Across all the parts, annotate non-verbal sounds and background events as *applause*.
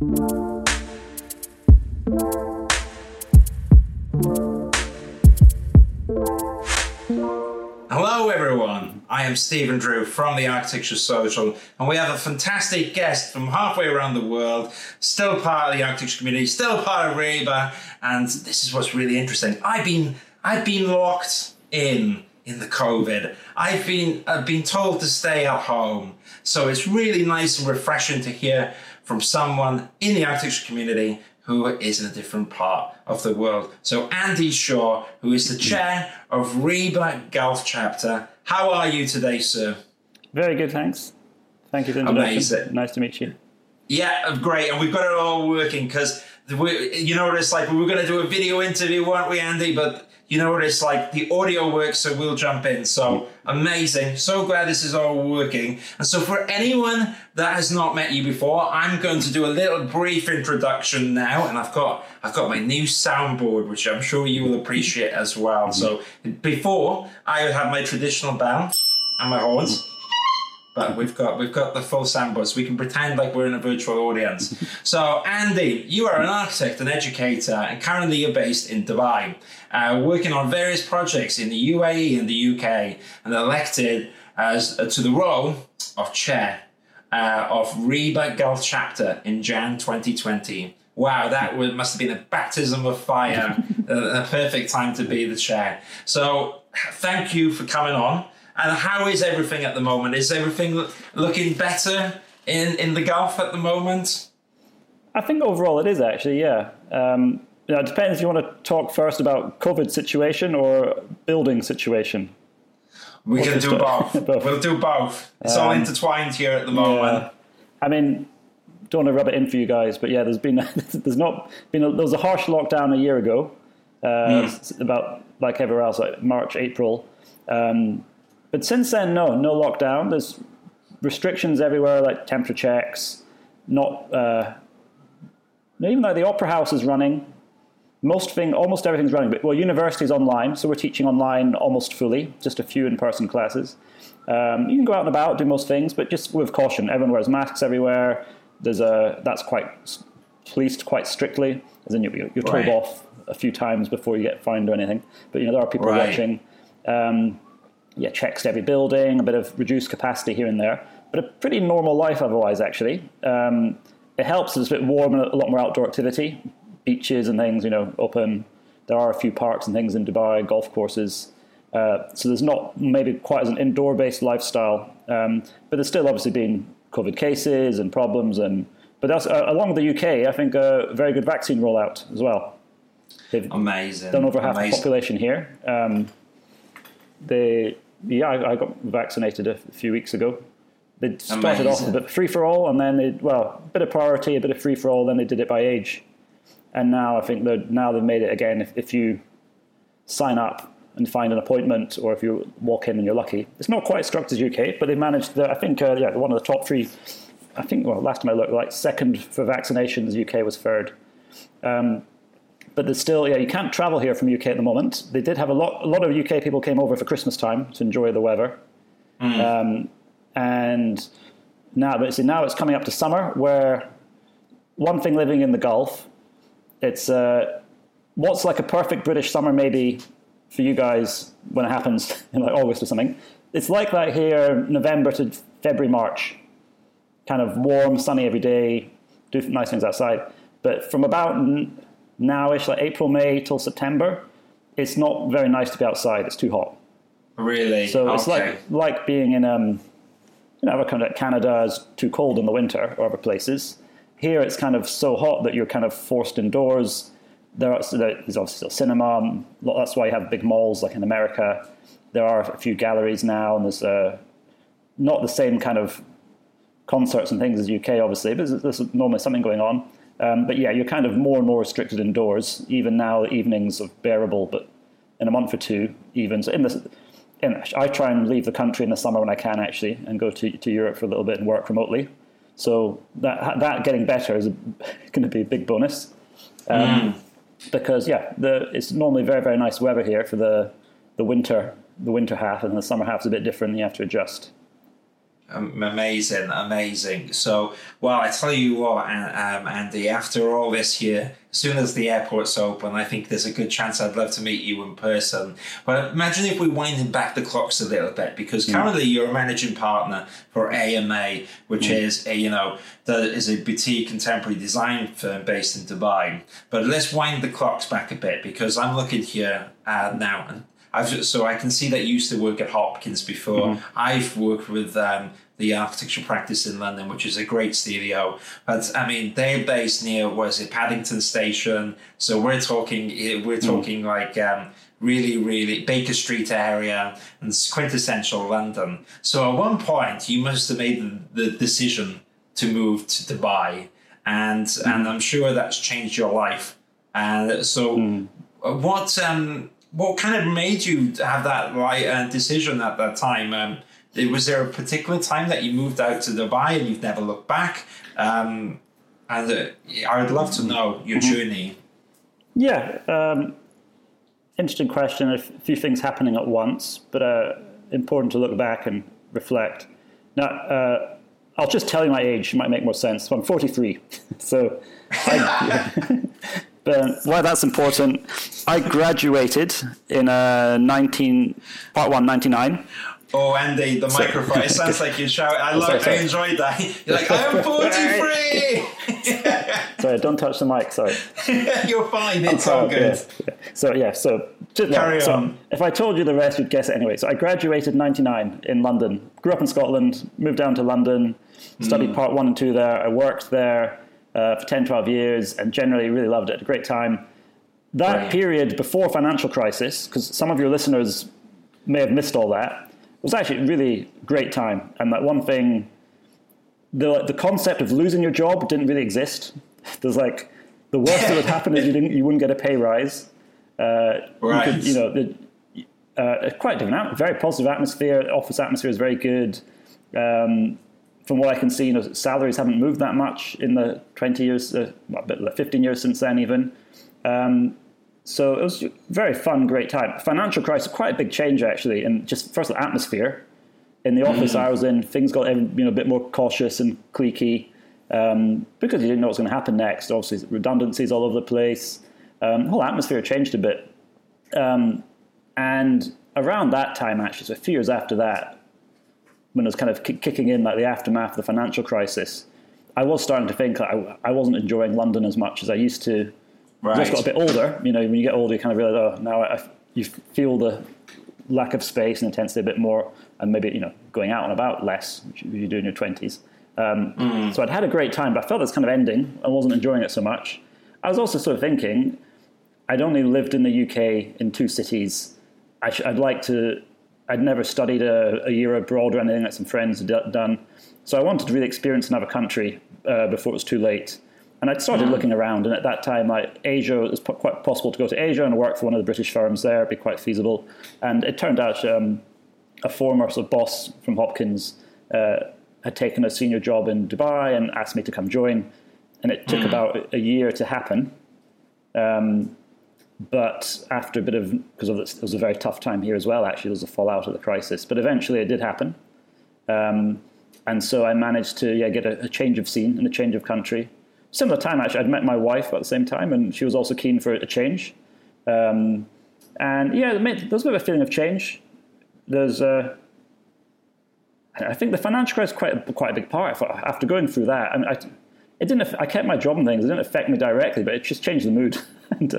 Hello, everyone. I am Stephen Drew from the Architecture Social, and we have a fantastic guest from halfway around the world, still part of the architecture community, still part of RIBA, and this is what's really interesting. I've been I've been locked in in the COVID. I've been I've been told to stay at home, so it's really nice and refreshing to hear from someone in the architecture community who is in a different part of the world. So Andy Shaw, who is the mm-hmm. chair of RIBA Gulf chapter. How are you today, sir? Very good, thanks. Thank you for the introduction. Amazing. Nice to meet you. Yeah, great. And we've got it all working because, you know what it's like? We were going to do a video interview, weren't we, Andy? But you know what it's like? The audio works, so we'll jump in. So amazing. So glad this is all working. And so for anyone that has not met you before, I'm going to do a little brief introduction now. And I've got I've got my new soundboard, which I'm sure you will appreciate as well. So before I have my traditional bell and my horns but we've got we've got the full so we can pretend like we're in a virtual audience. *laughs* so, Andy, you are an architect and educator, and currently you're based in Dubai, uh, working on various projects in the UAE and the UK, and elected as uh, to the role of chair uh, of RIBA Gulf chapter in Jan 2020. Wow, that would, must have been a baptism of fire, *laughs* a, a perfect time to be the chair. So, thank you for coming on. And how is everything at the moment? Is everything looking better in, in the Gulf at the moment? I think overall it is actually, yeah. Um, you know, it depends if you want to talk first about COVID situation or building situation. We can do both. *laughs* both. We'll do both. It's all Um, intertwined here at the moment. Yeah. I mean, don't want to rub it in for you guys, but yeah, there's been *laughs* there's not been a, there was a harsh lockdown a year ago, uh, s- about like everywhere else, like March, April. Um, but since then, no, no lockdown. There's restrictions everywhere, like temperature checks. Not uh, even though the opera house is running, most thing, almost everything's running. But well, university's online, so we're teaching online almost fully. Just a few in-person classes. Um, you can go out and about, do most things, but just with caution. Everyone wears masks everywhere. There's a that's quite policed quite strictly, as in you're, you're told Right. off a few times before you get fined or anything. But you know there are people Right. watching. Um, yeah, checks to every building, a bit of reduced capacity here and there, but a pretty normal life otherwise. Actually, um, it helps. It's a bit warm and a lot more outdoor activity, beaches and things. You know, open. There are a few parks and things in Dubai, golf courses. Uh, so there's not maybe quite as an indoor-based lifestyle, um, but there's still obviously been COVID cases and problems, and but that's uh, along with the UK. I think a very good vaccine rollout as well. They've Amazing. done over half the population here. Um, they, yeah, I, I got vaccinated a few weeks ago. They started off Amazing. a bit free for all, and then they, well, a bit of priority, a bit of free for all. Then they did it by age, and now I think they now they've made it again. If, if you sign up and find an appointment, or if you walk in and you're lucky, it's not quite as structured as UK, but they managed. The, I think, uh, yeah, one of the top three. I think, well, last time I looked, like second for vaccinations, UK was third but there's still yeah you can't travel here from UK at the moment. They did have a lot a lot of UK people came over for Christmas time to enjoy the weather, um, and now but see now it's coming up to summer where one thing living in the Gulf, it's uh, what's like a perfect British summer maybe for you guys when it happens *laughs* in like August or something. It's like that here November to February March, kind of warm sunny every day, do nice things outside. But from about nowish, like April, May till September, it's not very nice to be outside. It's too hot. Really? So it's okay. like like being in um, you know, kind of Canada is too cold in the winter or other places. Here it's kind of so hot that you're kind of forced indoors. There are, there's obviously still cinema. That's why you have big malls like in America. There are a few galleries now, and there's uh, not the same kind of concerts and things as UK, obviously, but there's, there's normally something going on. Um, but yeah, you're kind of more and more restricted indoors. Even now, the evenings are bearable, but in a month or two, even so in the, in, I try and leave the country in the summer when I can actually, and go to, to Europe for a little bit and work remotely. So that that getting better is *laughs* going to be a big bonus. Um, Because yeah, the, it's normally very very nice weather here for the the winter the winter half, and the summer half's a bit different. And you have to adjust. Amazing, amazing. So, well, I tell you what, um, Andy, after all this year, as soon as the airport's open, I think there's a good chance I'd love to meet you in person. But imagine if we winded back the clocks a little bit, because mm. currently you're a managing partner for AMA, which mm. is a, you know, that is a boutique contemporary design firm based in Dubai. But let's wind the clocks back a bit, because I'm looking here uh, now, and I've so I can see that you used to work at Hopkins before. Mm-hmm. I've worked with um, the architecture practice in London, which is a great studio. But I mean, they're based near was it Paddington Station? So we're talking we're mm. talking mm. like. Um, really, really Baker Street area and quintessential London. So at one point, you must have made the, decision to move to Dubai, and mm. and I'm sure that's changed your life. And so, mm. what um, what kind of made you have that right uh, decision at that time? Um, was there a particular time that you moved out to Dubai and you've never looked back? Um, and uh, I would love to know your mm-hmm. journey. Yeah, um, interesting question. A few things happening at once, but uh, important to look back and reflect. Now, uh, I'll just tell you my age. It might make more sense. So I'm 43. *laughs* so I, *laughs* *laughs* But why that's important, I graduated in uh, 19, part one, 99. Oh, Andy, the microphone. It sounds like you shout. I love. I enjoyed that. You're like, I am *laughs* forty-three. sorry, don't touch the mic. Sorry. *laughs* You're fine. It's all good. Yeah. So yeah. So just, carry so on. If I told you the rest, you'd guess it anyway. So I graduated '99 in London. Grew up in Scotland. Moved down to London. Studied mm. part one and two there. I worked there uh, for 10, 12 years and generally really loved it. A great time. That right. period before financial crisis, because some of your listeners may have missed all that, was actually a really great time. And that one thing, the, the concept of losing your job didn't really exist. *laughs* There's like, the worst that would *laughs* happen is you, didn't, you wouldn't get a pay rise. Uh, right. You, could, you know, the, uh, quite different, very positive atmosphere. Office atmosphere is very good. Um, from what I can see, you know, salaries haven't moved that much in the 20 years, uh, well, 15 years since then, even. Um, so it was very fun, great time. Financial crisis, quite a big change actually, and just first of all, atmosphere. In the office mm. I was in, things got you know a bit more cautious and cliquey um, because you didn't know what was going to happen next. Obviously, redundancies all over the place. Um, the whole atmosphere changed a bit, um, and around that time, actually, so a few years after that, when it was kind of kicking in like the aftermath of the financial crisis, I was starting to think I, I wasn't enjoying London as much as I used to. Right. I just got a bit older. You know, when you get older, you kind of realize, oh, now I, you feel the lack of space and intensity a bit more, and maybe you know going out and about less, which you do in your twenties. Um, mm. So I'd had a great time, but I felt this kind of ending. I wasn't enjoying it so much. I was also sort of thinking, I'd only lived in the UK in two cities. I would like to I'd never studied a, a, year abroad or anything that some friends had done. So I wanted to really experience another country uh, before it was too late. And I'd started mm. looking around, and at that time, like Asia, it was quite possible to go to Asia and work for one of the British firms there. It'd be quite feasible. And it turned out um, a former sort of boss from Hopkins uh, had taken a senior job in Dubai and asked me to come join. And it took mm. about a year to happen. Um, but after a bit of, because it was a very tough time here as well, actually, there was a fallout of the crisis. But eventually it did happen. Um, and so I managed to yeah, get a, a, change of scene and a change of country. Similar time, actually, I'd met my wife at the same time, and she was also keen for a change. Um, and yeah, there's a bit of a feeling of change. There's, uh, I think the financial crisis quite quite a big part. After going through that, I, mean, I, it didn't. I kept my job and things. It didn't affect me directly, but it just changed the mood. *laughs* and, uh,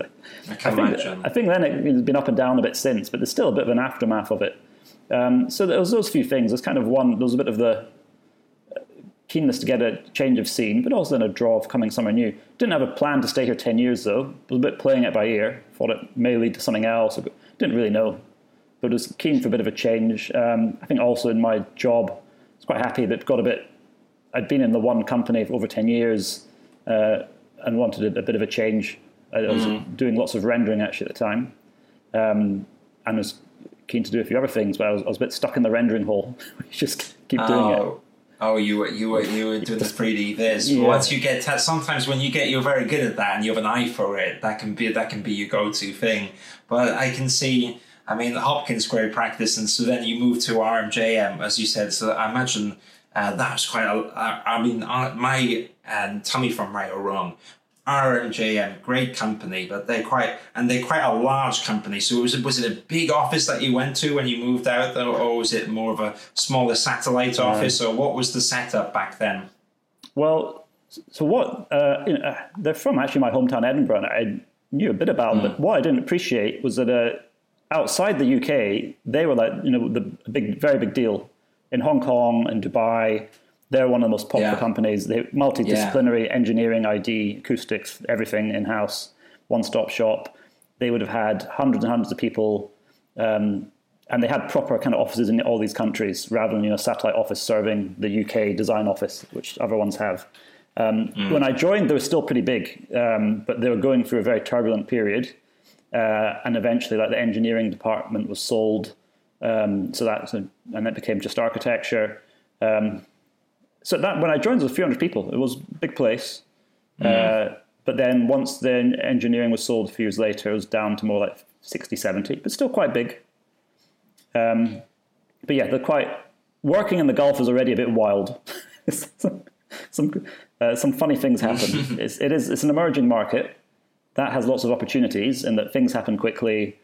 I can I think, imagine. I think then it, has been up and down a bit since, but there's still a bit of an aftermath of it. Um, so there was those few things. There's kind of one. There was a bit of the uh, keenness to get a change of scene, but also then a draw of coming somewhere new. Didn't have a plan to stay here ten years though. Was a bit playing it by ear. Thought it may lead to something else. Didn't really know, but was keen for a bit of a change. Um, I think also in my job, I was quite happy that got a bit. I'd been in the one company for over ten years uh, and wanted a, a, bit of a change. I was mm. doing lots of rendering actually at the time, um, and was keen to do a few other things, but I was, I was a bit stuck in the rendering hole. *laughs* just keep doing oh. it. Oh, you were you were you were doing the three D viz. Yeah. Once you get sometimes when you get you're very good at that and you have an eye for it, that can be that can be your go to thing. But I can see. I mean, Hopkins great practice, and so then you move to RMJM, as you said. So I imagine uh, that was quite a. I, I mean, uh, my and tell me if I'm right or wrong. RMJM, great company, but they're quite and they're quite a large company. So was it was it a big office that you went to when you moved out, or, or was it more of a smaller satellite office, or what was the setup back then? Well, so what? Uh, you know, they're from actually my hometown, Edinburgh, and I knew a bit about them. But what I didn't appreciate was that uh, outside the UK, they were like you know the big, very big deal in Hong Kong and Dubai they're one of the most popular yeah. companies. They multidisciplinary yeah. engineering, ID, acoustics, everything in house, one stop shop. They would have had hundreds and hundreds of people, um, and they had proper kind of offices in all these countries rather than you know satellite office serving the UK design office, which other ones have. Um, mm. When I joined, they were still pretty big, um, but they were going through a very turbulent period, uh, and eventually, like the engineering department was sold, um, so that and that became just architecture. Um, so that when I joined, there was a few hundred people. It was a big place. Mm. Uh, but then once the engineering was sold a few years later, it was down to more like 60, 70, but still quite big. Um, but yeah, they're quite working in the Gulf is already a bit wild. *laughs* some some, uh, some funny things happen. *laughs* it's, it is it's an emerging market that has lots of opportunities, and that things happen quickly.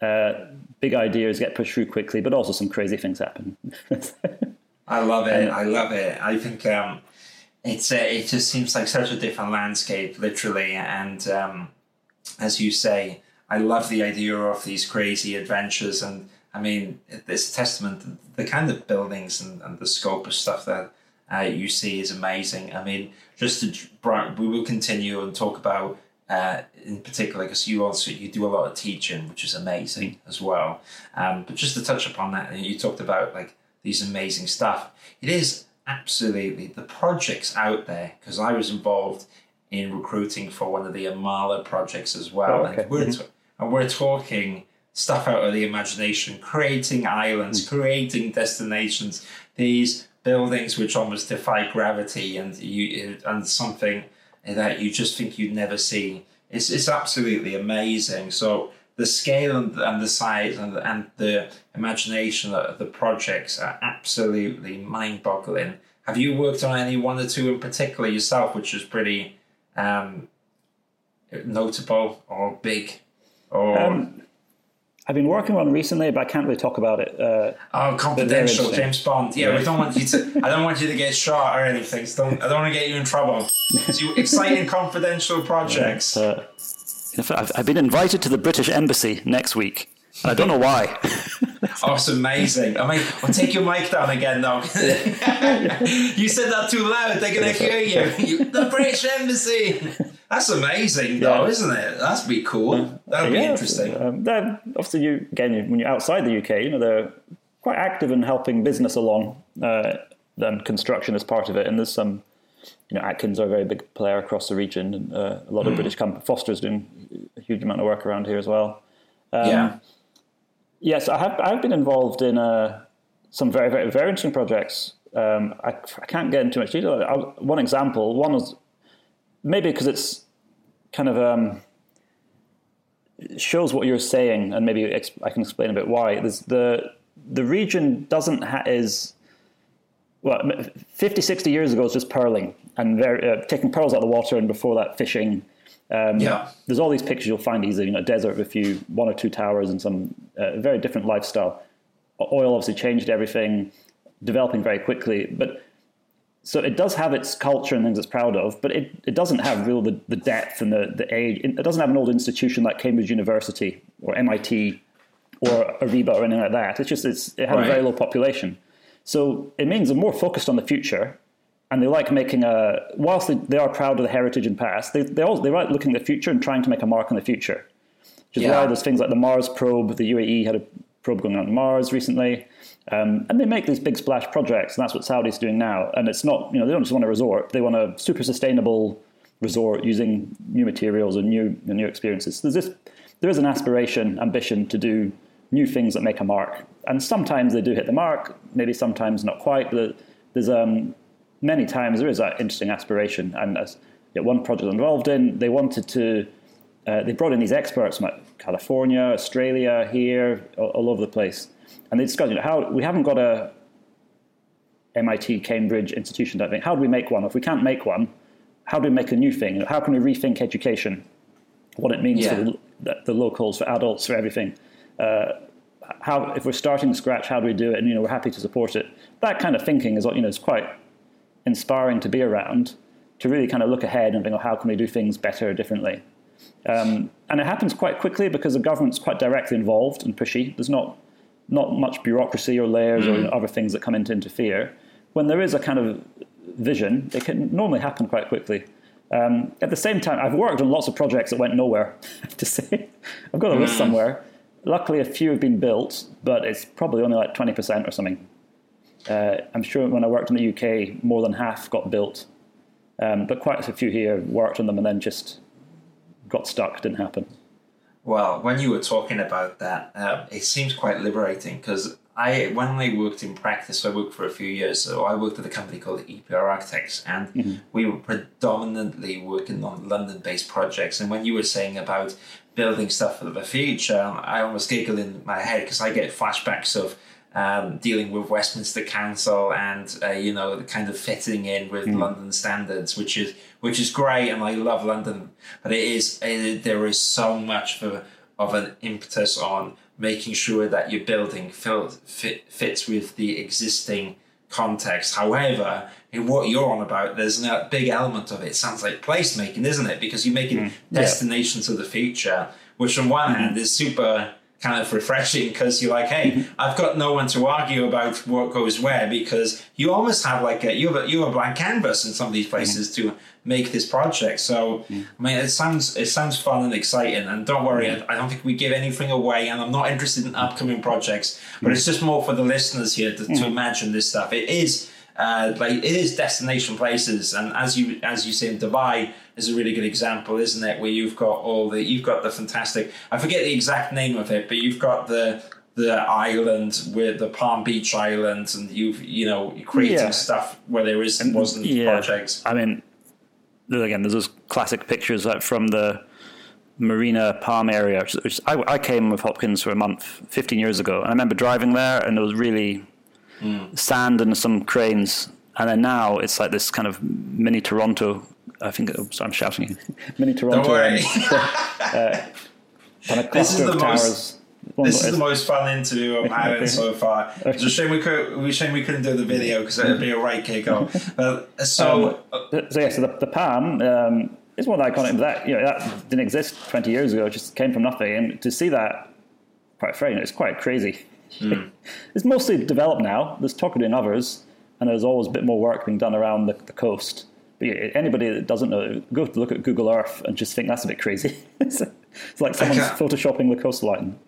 Uh, big ideas get pushed through quickly, but also some crazy things happen. *laughs* I love it. I love it. I think um, it's uh, it just seems like such a different landscape, literally. And um, as you say, I love the idea of these crazy adventures. And I mean, it's a testament to the kind of buildings and, and the scope of stuff that uh, you see is amazing. I mean, just to we will continue and talk about uh, in particular because you also you do a lot of teaching, which is amazing as well. Um, but just to touch upon that, you talked about like these amazing stuff. It is absolutely the projects out there because I was involved in recruiting for one of the AMAALA projects as well, oh, okay. and we're t- and we're talking stuff out of the imagination, creating islands, mm. creating destinations, these buildings which almost defy gravity, and you and something that you just think you'd never see. It's it's absolutely amazing. So the scale and, and the size and, and the imagination of the projects are absolutely mind boggling. Have you worked on any one or two in particular yourself, which is pretty um, notable or big? Or um, I've been working on recently, but I can't really talk about it. Uh, oh, confidential, James Bond. Yeah, yeah, we don't want you to. I don't want you to get shot or anything. So don't, I don't want to get you in trouble. So exciting confidential projects. Yeah, uh, I've, I've been invited to the British Embassy next week. I don't know why. *laughs* oh, it's amazing. I mean, I'll take your mic down again, though. *laughs* you said that too loud. They're going to hear you. you. The British Embassy. That's amazing, though, yeah. isn't it? That's be cool. That'd be interesting. Um, obviously, you again, when you're outside the UK, you know they're quite active in helping business along. Uh, and construction is part of it, and there's some you know, Atkins are a very big player across the region, and uh, a lot of mm. British companies. Foster's doing a huge amount of work around here as well. Um, yeah. Yes, I have. I've been involved in uh, some very, very, very interesting projects. Um, I, I, can't get into much detail. I, one example. One was maybe because it's kind of um, shows what you're saying, and maybe I can explain a bit why. There's the the region doesn't ha- is well, 50, 60 years ago, it was just pearling and very, uh, taking pearls out of the water, and before that, fishing. Um, yeah. There's all these pictures you'll find you know, desert with a few, one or two towers and some uh, very different lifestyle. Oil obviously changed everything, developing very quickly. But so it does have its culture and things it's proud of, but it, it doesn't have real the, the depth and the, the age. It doesn't have an old institution like Cambridge University or MIT or Ariba or anything like that. It's just it's, it had right. a very low population. So it means they're more focused on the future and they like making a, whilst they, they are proud of the heritage and past, they, they, also, they like looking at the future and trying to make a mark on the future. Which is yeah. why there's things like the Mars probe, the UAE had a probe going on Mars recently. Um, and they make these big splash projects, and that's what Saudi's doing now. And it's not, you know, they don't just want a resort; they want a super sustainable resort using new materials and new and new experiences. There's this, there is an aspiration, ambition to do new things that make a mark and sometimes they do hit the mark, maybe sometimes not quite. But there's um, many times there is that interesting aspiration. And as you know, one project I'm involved in, they wanted to, uh, they brought in these experts from like California, Australia, here, all, all, over the place, and they discussed you know, how we haven't got a MIT, Cambridge institution type thing. How do we make one? If we can't make one, how do we make a new thing? How can we rethink education? What it means Yeah. for the, the locals, for adults, for everything. Uh, how if we're starting scratch, how do we do it? And you know, we're happy to support it. That kind of thinking is you know is quite inspiring to be around. To really kind of look ahead and think, oh, how can we do things better, differently? Um, and it happens quite quickly because the government's quite directly involved and pushy. There's not not much bureaucracy or layers or other things that come in to interfere. When there is a kind of vision, it can normally happen quite quickly. Um, at the same time, I've worked on lots of projects that went nowhere. *laughs* To say, I've got a list somewhere. Luckily, a few have been built, but it's probably only like twenty percent or something. Uh, I'm sure when I worked in the UK, more than half got built, um, but quite a few here worked on them and then just got stuck. Didn't happen. Well, when you were talking about that, um, it seems quite liberating because I, when I worked in practice, I worked for a few years. So I worked at a company called EPR Architects, and we were predominantly working on London-based projects. And when you were saying about building stuff for the future, I almost giggle in my head because I get flashbacks of um, dealing with Westminster Council and uh, you know kind of fitting in with London standards, which is which is great, and I love London. But it is it, there is so much of, of an impetus on making sure that your building fil- fit, fits with the existing context. However, in what you're on about, there's a big element of it. It sounds like placemaking, isn't it? Because you're making destinations of the future, which on one hand is super kind of refreshing because you're like, hey, mm-hmm. I've got no one to argue about what goes where because you almost have like a you have a, you have a blank canvas in some of these places mm-hmm. to make this project. So mm-hmm. I mean, it sounds it sounds fun and exciting. And don't worry, I, I don't think we give anything away. And I'm not interested in upcoming projects, but it's just more for the listeners here to, to mm. imagine this stuff. It is. Uh, like it is destination places, and as you as you say, in Dubai is a really good example, isn't it? Where you've got all the you've got the fantastic. I forget the exact name of it, but you've got the the island with the Palm Beach Island, and you've you know creating Yeah. stuff where there is and wasn't yeah. projects. I mean, again, there's those classic pictures like from the Marina Palm area. Which, which I, I came with Hopkins for a month 15 years ago, and I remember driving there, and it was really sand and some cranes. And then now it's like this kind of mini Toronto. I think oops, I'm shouting. *laughs* mini Toronto. Don't worry. and, *laughs* kind of This is cluster the of most- towers. One This is the most fun interview I'm having so *laughs* far. It's a shame we could. We shame we couldn't do the video because it'd be a right kick off. But so uh, So yeah, so the, the Palm um, is one iconic. That you know that didn't exist 20 years ago. It just came from nothing, and to see that, quite frankly, it's quite crazy. *laughs* it's mostly developed now. There's talk of doing others, and there's always a bit more work being done around the, the coast. But yeah, anybody that doesn't know, go to look at Google Earth and just think that's a bit crazy. *laughs* it's, it's like someone's photoshopping the coastline.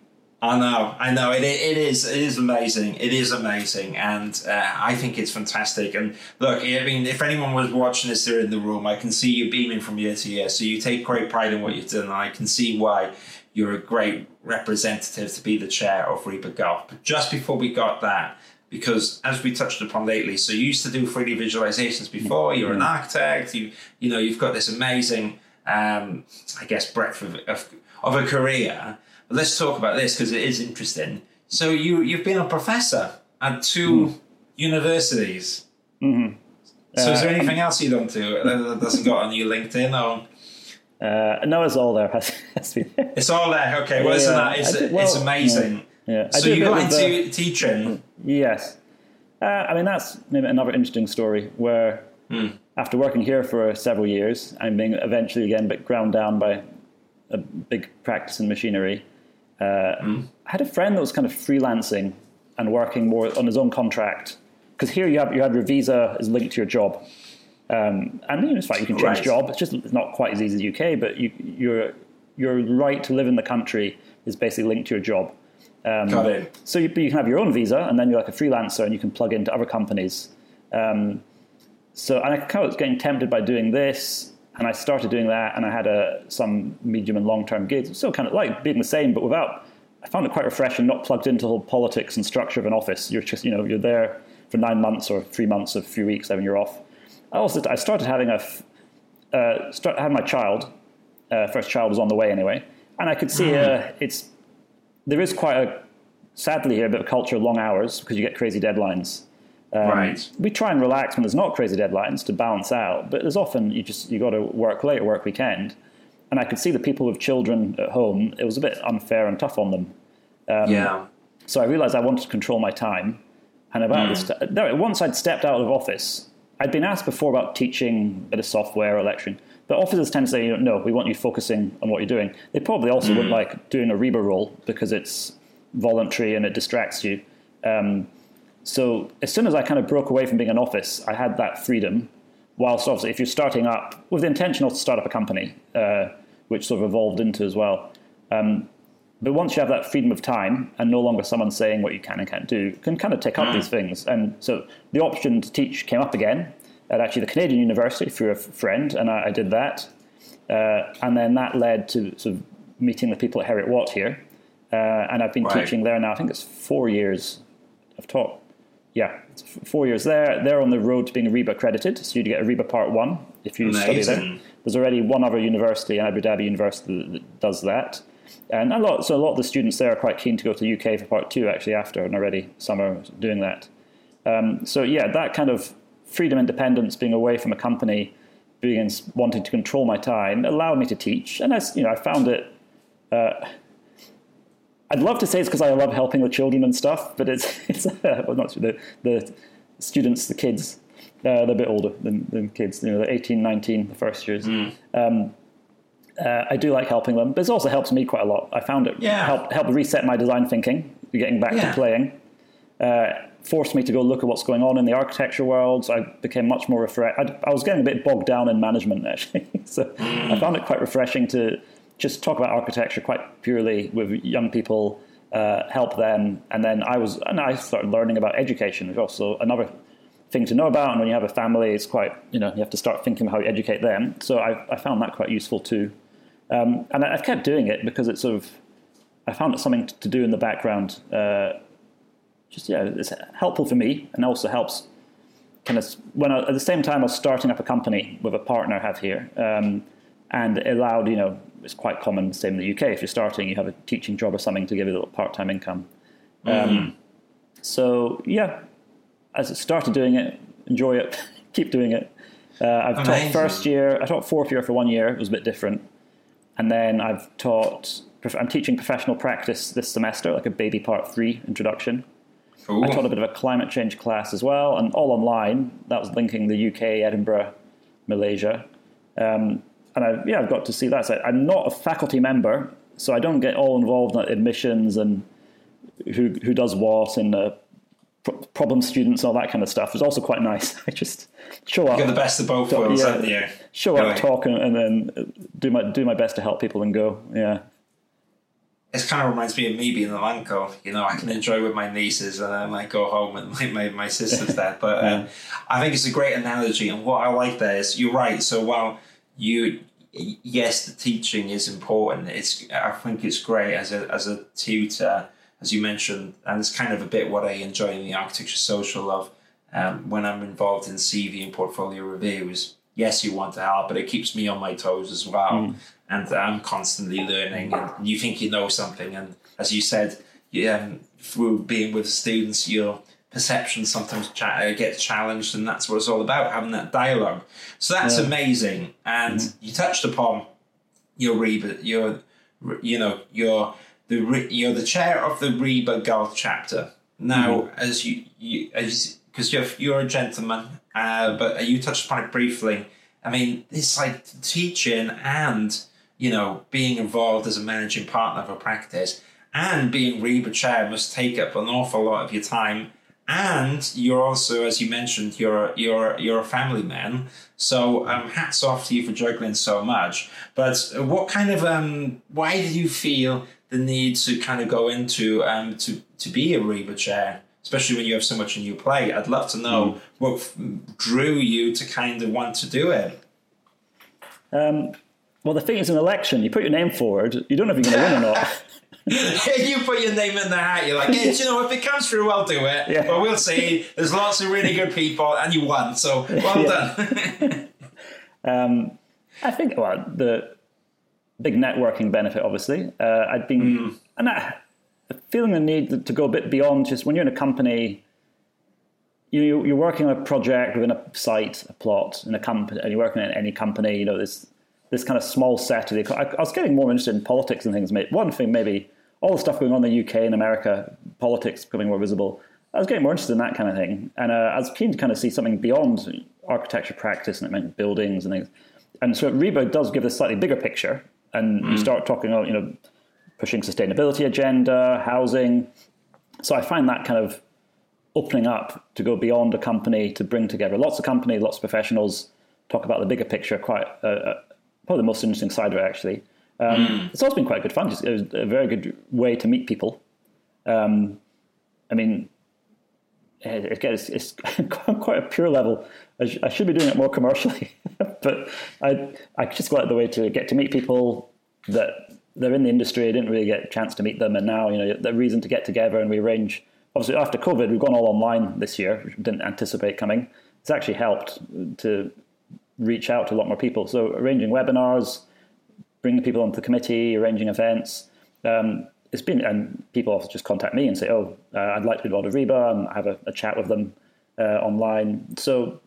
I know, I know. It, it is, it is amazing. It is amazing, and uh, I think it's fantastic. And look, I mean, if anyone was watching this there in the room, I can see you beaming from year to year. So you take great pride in what you've done. And I can see why you're a great representative to be the chair of RIBA Gulf. But just before we got that, because as we touched upon lately, so you used to do 3D visualizations before. You're an architect. You, you know, you've got this amazing, um, I guess, breadth of, of, of a career. But let's talk about this because it is interesting. So you you've been a professor at two universities. Mm-hmm. So is there anything else you don't do that that doesn't got on your LinkedIn or? Uh, it's all there. *laughs* Has, has been. It's all there. Okay, well, isn't that it's, did- well, it's amazing. Yeah, I So you got with the- into teaching. Yes. Uh, I mean, that's maybe another interesting story where after working here for several years and being eventually again a bit ground down by a big practice in machinery, uh, I had a friend that was kind of freelancing and working more on his own contract. Because here you have, you have your visa is linked to your job. Um, and you know, it's fine, you can change Right. job. It's just it's not quite as easy as the UK, but you, your, your right to live in the country is basically linked to your job. got it. So you, you can have your own visa, and then you're like a freelancer, and you can plug into other companies. Um, so and I kind of was getting tempted by doing this, and I started doing that, and I had a, some medium and long term gigs. Still kind of like being the same, but without. I found it quite refreshing, not plugged into the whole politics and structure of an office. You're just you know you're there for nine months or three months or a few weeks, then you're off. I also I started having a f- uh, start having my child. Uh, first child was on the way anyway, and I could see uh, it's there is quite a sadly here a bit of culture of long hours because you get crazy deadlines. right. We try and relax when there's not crazy deadlines to balance out, but there's often you just you got to work late or work weekend, and I could see the people with children at home. It was a bit unfair and tough on them. yeah. So I realized I wanted to control my time. And about this, no, once I'd stepped out of office, I'd been asked before about teaching at a bit of software or lecturing. But officers tend to say, you know, no, we want you focusing on what you're doing. They probably also wouldn't like doing a RIBA role because it's voluntary and it distracts you. Um, so as soon as I kind of broke away from being an office, I had that freedom. Whilst obviously, if you're starting up with the intention of to start up a company, uh, which sort of evolved into as well. Um, but once you have that freedom of time and no longer someone saying what you can and can't do, you can kind of take up these things. And so the option to teach came up again at actually the Canadian University through a friend, and I, I did that. Uh, and then that led to sort of meeting the people at Heriot Watt here. Uh, and I've been Right. teaching there now, I think it's four years I've taught. Yeah, it's f- four years there. They're on the road to being RIBA accredited, so you get a RIBA Part 1 if you study there. There's already one other university, Abu Dhabi University, that does that. And a lot, so a lot of the students there are quite keen to go to the UK for part two actually after, and already some are doing that. Um, so yeah, that kind of freedom, independence, being away from a company, being in, wanting to control my time, allowed me to teach, and I, you know, I found it. Uh, I'd love to say it's because I love helping the children and stuff, but it's *laughs* it's uh, well, not the the students, the kids. Uh, they're a bit older than, than kids. You know, they're 18, 19, the first years. Um, uh, I do like helping them, but it also helps me quite a lot. I found it Yeah. helped helped reset my design thinking, getting back Yeah. to playing. Uh, forced me to go look at what's going on in the architecture world. So I became much more refreshed. I was getting a bit bogged down in management *laughs* actually, so I found it quite refreshing to just talk about architecture quite purely with young people, uh, help them, and then I was and I started learning about education, which is also another thing to know about. And when you have a family, it's quite you know you have to start thinking about how you educate them. So I, I found that quite useful too, um, and I've kept doing it because it's sort of I found it something to do in the background. Uh, just yeah, it's helpful for me, and also helps kind of when I, at the same time I was starting up a company with a partner I have here, um, and it allowed you know it's quite common same in the UK if you're starting you have a teaching job or something to give you a little part time income. Um, so yeah, as I started doing it, enjoy it, *laughs* keep doing it. Uh, I've Amazing. taught first year, I taught fourth year for one year. It was a bit different, and then I've taught. I'm teaching professional practice this semester, like a baby part three introduction. Cool. I taught a bit of a climate change class as well, and all online. That was linking the UK, Edinburgh, Malaysia, um, and I, yeah, I've got to see that. So I'm not a faculty member, so I don't get all involved in admissions and who who does what and uh, problem students and all that kind of stuff. It's also quite nice. *laughs* I just show up, You're the best of both worlds, yeah. aren't you? Show up, talk, and, and then do my do my best to help people and go. Yeah, It kind of reminds me of me being an uncle. You know, I can enjoy with my nieces and I might go home and *laughs* my, my, my sister's there. *laughs* But um, I think it's a great analogy. And what I like there is you're right. So while you, yes, the teaching is important, it's I think it's great as a, as a tutor, as you mentioned. And it's kind of a bit what I enjoy in the architecture social of um, when I'm involved in CV and portfolio reviews. Yes, you want to help, but it keeps me on my toes as well. And I'm constantly learning. And you think you know something, and as you said, you, um, through being with students, your perception sometimes cha- uh, gets challenged, and that's what it's all about having that dialogue. So that's Yeah. amazing. And you touched upon your RIBA, your you know your the you're the chair of the RIBA Gulf chapter. Now, as you you as because you're you're a gentleman, uh, but you touched upon it briefly. I mean, it's like teaching and you know being involved as a managing partner of a practice and being RIBA chair must take up an awful lot of your time. And you're also, as you mentioned, you're you're you're a family man. So um, hats off to you for juggling so much. But what kind of um, why did you feel the need to kind of go into um, to to be a RIBA chair, especially when you have so much on your plate? I'd love to know what f- drew you to kind of want to do it. Um, well, the thing is, an election, you put your name forward, you don't know if you're going to win or not. *laughs* you put your name in the hat. You're like, yeah, you know, if it comes through, I'll do it. Yeah. But we'll see. There's lots of really good people, and you won. So well done. *laughs* Um, I think well, the big networking benefit, obviously. Uh, I'd been and I, feeling the need to go a bit beyond just when you're in a company. you, you're working on a project within a site, a plot, in a company, and you're working in any company. You know, this this kind of small set of the. I, I was getting more interested in politics and things. One thing, maybe all the stuff going on in the UK and America, politics becoming more visible. I was getting more interested in that kind of thing, and uh, I was keen to kind of see something beyond architecture practice, and it meant buildings and things. And so RIBA does give a slightly bigger picture, and mm. you start talking about you know pushing sustainability agenda, housing. So I find that kind of opening up to go beyond a company to bring together lots of companies, lots of professionals, talk about the bigger picture. Quite uh, uh, probably the most interesting side of it actually. Um, mm. It's also been quite good fun. It was a very good way to meet people. Um, I mean, again, it's, it's *laughs* quite a pure level. I, sh- I, should be doing it more commercially, *laughs* but I I just got the way to get to meet people that they're in the industry. I didn't really get a chance to meet them, and now you know the reason to get together and we arrange. Obviously, after COVID, we've gone all online this year, which we didn't anticipate coming. It's actually helped to reach out to a lot more people. So arranging webinars, bringing people onto the committee, arranging events. Um, it's been, and people just contact me and say, "Oh, uh, I'd like to be involved with RIBA," and have a, a chat with them uh, online. So,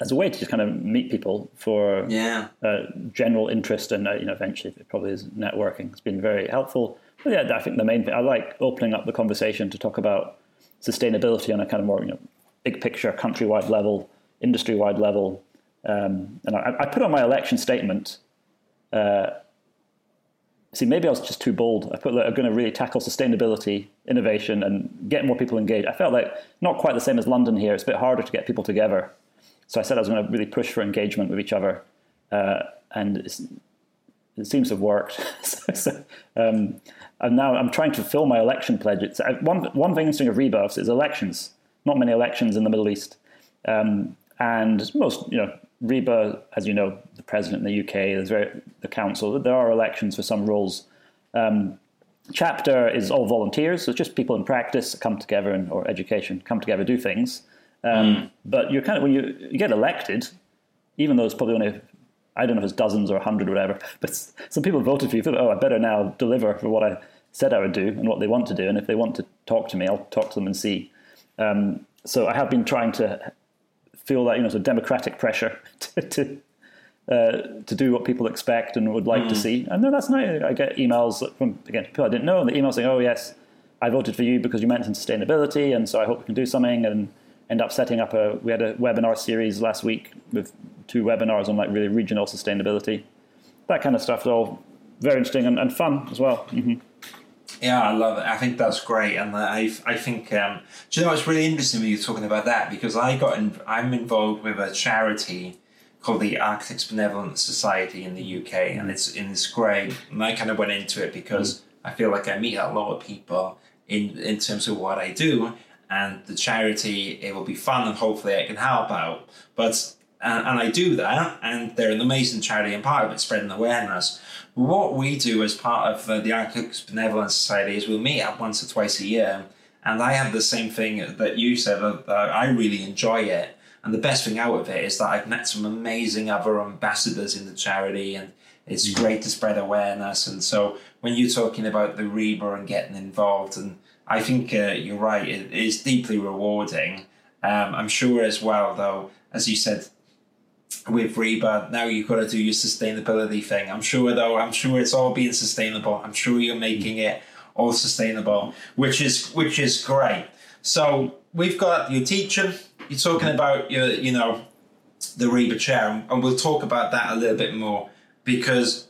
as a way to just kind of meet people for yeah. uh, general interest, and uh, you know, eventually it probably is networking. It's been very helpful. But yeah, I think the main thing I like opening up the conversation to talk about sustainability on a kind of more you know big picture, countrywide level, industry wide level. Um, and I, I, put on my election statement uh, see, maybe I was just too bold. I put that I'm going to really tackle sustainability, innovation, and get more people engaged. I felt like not quite the same as London here. It's a bit harder to get people together. So I said I was going to really push for engagement with each other, uh, and it seems to have worked. *laughs* so, um, and now I'm trying to fill my election pledge. It's, uh, one one thing interesting of rebirths is elections. Not many elections in the Middle East, um, and most you know RIBA, as you know, the president in the UK, very, the council, there are elections for some roles. Um, chapter is all volunteers, so it's just people in practice come together and, or education come together, do things. Um, mm. But you're kind of, when you, you get elected, even though it's probably only, I don't know if it's dozens or a hundred or whatever, *laughs* but some people voted for you, feel, oh, I better now deliver for what I said I would do and what they want to do. And if they want to talk to me, I'll talk to them and see. Um, so I have been trying to feel that you know sort of democratic pressure *laughs* to to, uh, to do what people expect and would like mm. to see. And then that's nice. I get emails from again people I didn't know, and the email saying, "Oh yes, I voted for you because you mentioned sustainability, and so I hope we can do something." And end up setting up a we had a webinar series last week with two webinars on like really regional sustainability. That kind of stuff is all very interesting and, and fun as well. Mm-hmm. Yeah, I love it. I think that's great, and I I think um, do you know it's really interesting when you're talking about that because I got in, I'm involved with a charity called the Architects Benevolent Society in the UK, and it's in it's great. And I kind of went into it because. I feel like I meet a lot of people in in terms of what I do, and the charity it will be fun and hopefully I can help out. But and, and I do that, and they're an amazing charity, and part of it spreading awareness. What we do as part of uh, the Architects Benevolent Society is we'll meet up once or twice a year, and I have the same thing that you said. That I really enjoy it, and the best thing out of it is that I've met some amazing other ambassadors in the charity, and it's mm. great to spread awareness. And so when you're talking about the RIBA and getting involved, and I think uh, you're right, it is deeply rewarding. Um, I'm sure as well, though, as you said, with RIBA, now you've got to do your sustainability thing. I'm sure though, I'm sure it's all being sustainable. I'm sure you're making it all sustainable, which is which is great. So we've got your teaching. You're talking about your, you know, the RIBA chair, and we'll talk about that a little bit more because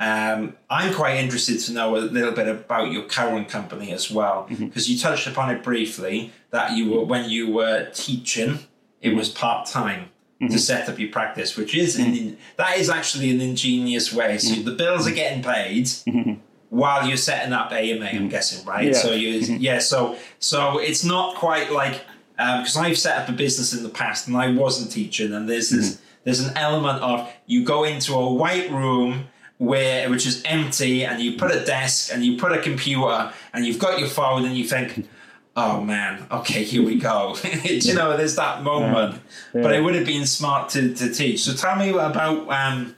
um, I'm quite interested to know a little bit about your current company as well, because mm-hmm. you touched upon it briefly that you were when you were teaching, it was part time mm-hmm. to set up your practice, which is mm-hmm. that is actually an ingenious way. So mm-hmm. the bills are getting paid mm-hmm. while you're setting up AMA. I'm mm-hmm. guessing, right? Yeah. So you, mm-hmm. yeah. So so it's not quite like because um, I've set up a business in the past and I wasn't teaching, and there's this there's an element of you go into a white room where which is empty and you put a desk and you put a computer and you've got your phone and you think oh man, okay, here we go. *laughs* you know, there's that moment. Yeah. Yeah. But it would have been smart to, to teach. So tell me about um,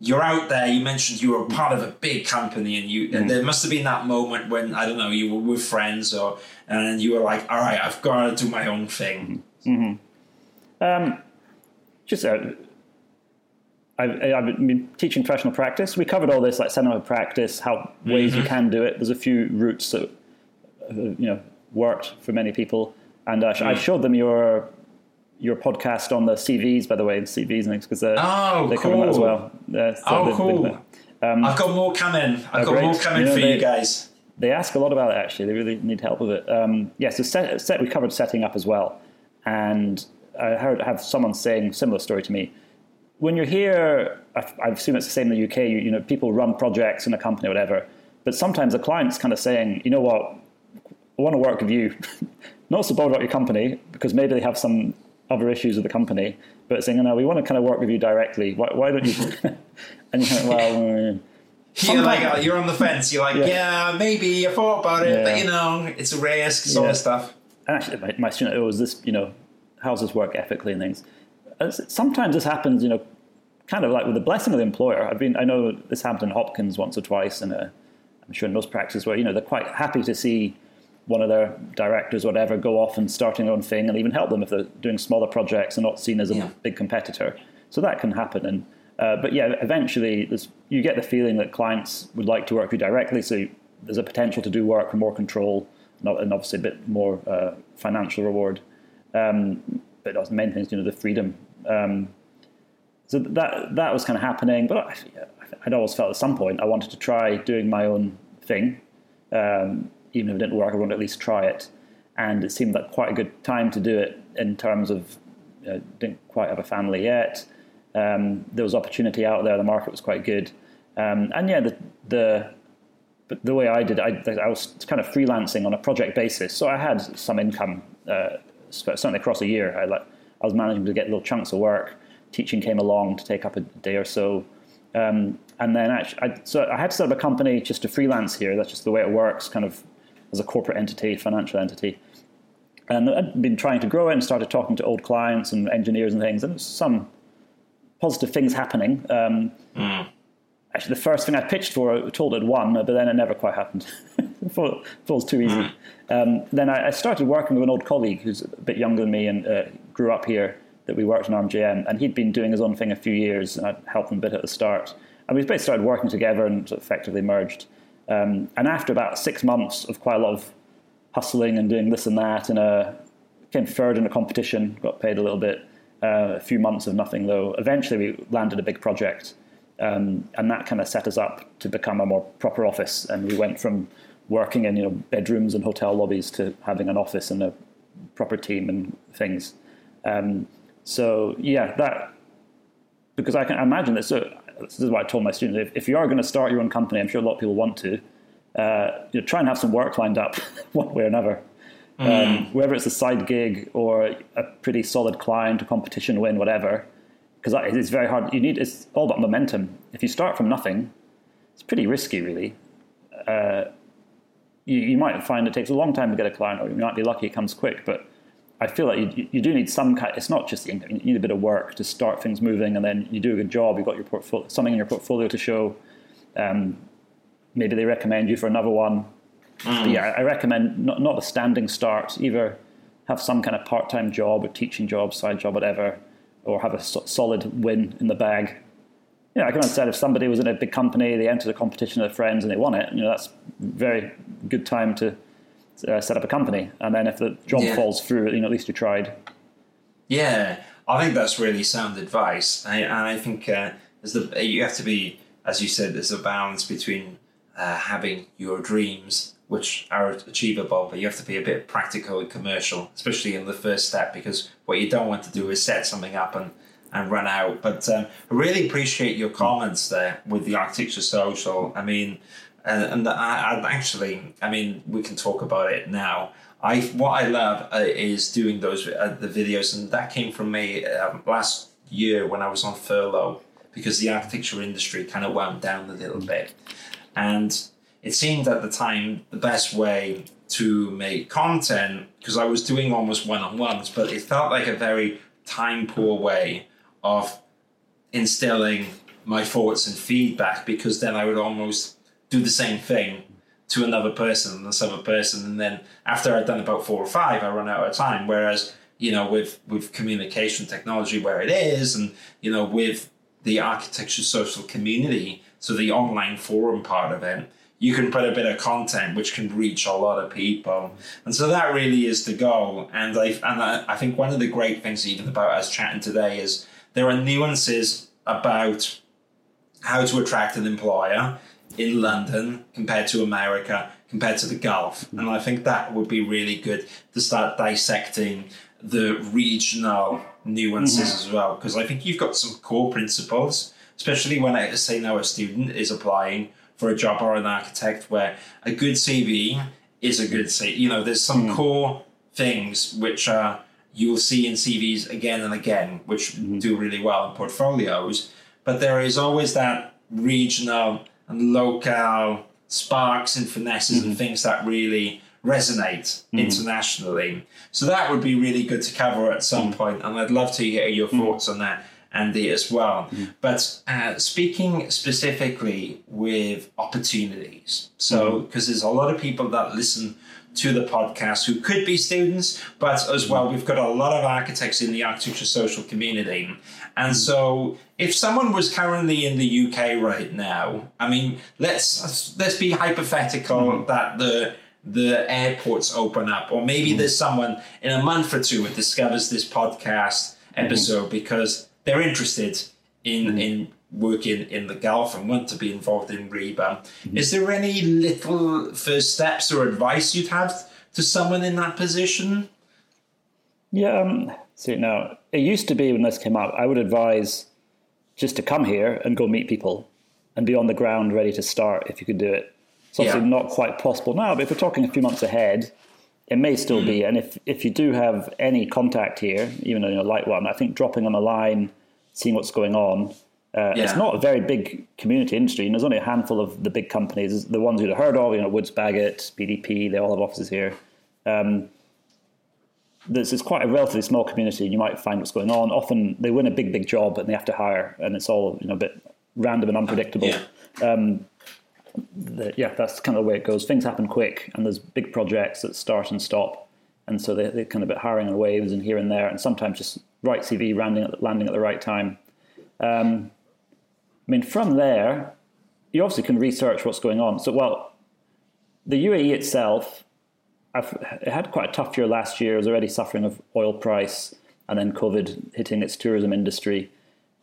you're out there. You mentioned you were part of a big company, and you mm. and there must have been that moment when I don't know you were with friends or and you were like, all right, I've got to do my own thing. Um, just uh, I've, I've been teaching professional practice. We covered all this, like setting up a practice, how ways you can do it. There's a few routes that uh, you know worked for many people, and uh, I showed them your your podcast on the CVs, by the way, and CVs and things because uh, Oh, they cover that as well. So Oh, they- they- cool. I've got more coming. I've got great. more coming You know, for they- you guys. they ask a lot about it actually. They really need help with it. Um, yeah, so set, set, we covered setting up as well, and I heard have someone saying similar story to me. When you're here, I, I assume it's the same in the UK. You, you know, people run projects in a company, or whatever. But sometimes the client's kind of saying, you know what, I want to work with you, *laughs* not so bothered about your company because maybe they have some other issues with the company, but saying, no, we want to kind of work with you directly. Why, why don't you? *laughs* and you're like, well. mm, *laughs* You're like uh, you're on the fence. You're like, yeah, maybe I thought about it, but you know, it's a risk, sort Yeah. of stuff. and actually my, my student oh is this you know how's this work ethically and things Uh, sometimes this happens you know kind of like with the blessing of the employer. I've been i know this happened in hopkins once or twice and uh, i'm sure in most practices where you know they're quite happy to see one of their directors or whatever go off and starting their own thing and even help them if they're doing smaller projects and not seen as a Yeah. big competitor. So that can happen. And uh, but yeah eventually you get the feeling that clients would like to work with you directly. So there's a potential to do work with more control and and obviously a bit more uh, financial reward. Um, but the main thing is you know the freedom um, so that that was kind of happening but I, I'd always felt at some point I wanted to try doing my own thing um, even if it didn't work I wanted to at least try it and it seemed like quite a good time to do it in terms of uh, didn't quite have a family yet um, there was opportunity out there the market was quite good um, and yeah the, the but the way I did, I, I was kind of freelancing on a project basis, so I had some income. Uh, certainly across a year, I like I was managing to get little chunks of work. Teaching came along to take up a day or so, um, and then actually, I, so I had to set up a company just to freelance here. That's just the way it works, kind of as a corporate entity, financial entity. And I'd been trying to grow it and started talking to old clients and engineers and things, and some positive things happening. Um, Actually, the first thing I pitched for, I told it won, but then it never quite happened. *laughs* it was too easy. Um, then I, I started working with an old colleague who's a bit younger than me and uh, grew up here. That we worked in RMJM, and he'd been doing his own thing a few years, and I'd helped him a bit at the start. And we basically started working together and effectively merged. Um, and after about six months of quite a lot of hustling and doing this and that, and came third in a competition, got paid a little bit. Uh, a few months of nothing though. Eventually, we landed a big project, um, and that kind of set us up to become a more proper office. And we went from working in you know bedrooms and hotel lobbies to having an office and a proper team and things. Um, so yeah, that because I can imagine this. So this is what I told my students: if, if you are going to start your own company, I'm sure a lot of people want to. Uh, you know, try and have some work lined up, *laughs* one way or another. Um, whether it's a side gig or a pretty solid client, a competition win, whatever, because it's very hard. You need it's all about momentum. If you start from nothing, it's pretty risky, really. Uh, you, you might find it takes a long time to get a client, or you might be lucky it comes quick. But I feel like you, you do need some kind. It's not just the income. You need a bit of work to start things moving, and then you do a good job. You've got your portfolio, something in your portfolio to show. Um, maybe they recommend you for another one. But yeah, I recommend not, not a standing start. Either have some kind of part-time job or teaching job, side job, whatever, or have a so- solid win in the bag. You know, I can understand if somebody was in a big company, they entered a competition with their friends and they won it. You know, that's very good time to uh, set up a company. And then if the job Yeah. falls through, you know, at least you tried. Yeah, I think that's really sound advice, I, and I think uh, there's the you have to be, as you said, there's a balance between uh, having your dreams, which are achievable, but you have to be a bit practical and commercial, especially in the first step, because what you don't want to do is set something up and and run out. But um, I really appreciate your comments there with the architecture social. I mean, and, and I, actually, I mean, we can talk about it now. I what I love uh, is doing those uh, the videos, and that came from me um, last year when I was on furlough because the architecture industry kind of wound down a little bit, and it seemed at the time the best way to make content because I was doing almost one on ones, but it felt like a very time poor way of instilling my thoughts and feedback because then I would almost do the same thing to another person and this other person. And then after I'd done about four or five I run out of time. Whereas you know, with with communication technology where it is, and you know, with the architecture social community, so the online forum part of it, you can put a bit of content which can reach a lot of people, and so that really is the goal. And I and I, I think one of the great things even about us chatting today is there are nuances about how to attract an employer in London compared to America compared to the Gulf, and I think that would be really good to start dissecting the regional nuances mm-hmm. as well because I think you've got some core principles, especially when I say now a student is applying for a job or an architect, where a good CV is a good CV. You know, there's some mm. core things which are you'll see in CVs again and again, which mm-hmm. do really well in portfolios, but there is always that regional and local sparks and finesses mm-hmm. and things that really resonate mm-hmm. internationally. So that would be really good to cover at some mm-hmm. point, and I'd love to hear your mm-hmm. thoughts on that. Andy as well. Mm-hmm. But uh, speaking specifically with opportunities, so because mm-hmm. there's a lot of people that listen to the podcast who could be students, but as well, we've got a lot of architects in the architecture social community. And so, if someone was currently in the UK right now, I mean, let's let's be hypothetical mm-hmm. that the the airports open up, or maybe mm-hmm. there's someone in a month or two who discovers this podcast episode mm-hmm. because they're interested in mm-hmm. in working in the Gulf and want to be involved in RIBA. Mm-hmm. Is there any little first steps or advice you'd have to someone in that position? Yeah, um, see now it used to be when this came up, I would advise just to come here and go meet people and be on the ground ready to start if you could do it. It's obviously yeah. not quite possible now, but if we're talking a few months ahead, it may still mm. be. And if, if you do have any contact here, even a light one, I think dropping on a line, seeing what's going on. Uh, yeah. It's not a very big community industry, and there's only a handful of the big companies, the ones you'd have heard of, you know, Woods Bagot, BDP, they all have offices here. Um, this is quite a relatively small community, and you might find what's going on. Often they win a big, big job, and they have to hire, and it's all you know a bit random and unpredictable. Yeah. Um, the, yeah, that's kind of the way it goes. Things happen quick, and there's big projects that start and stop, and so they, they kind of bit hiring on waves and here and there, and sometimes just right CV landing at, landing at the right time. Um, I mean, from there, you obviously can research what's going on. So, well, the UAE itself, I've, it had quite a tough year last year. It was already suffering of oil price, and then COVID hitting its tourism industry.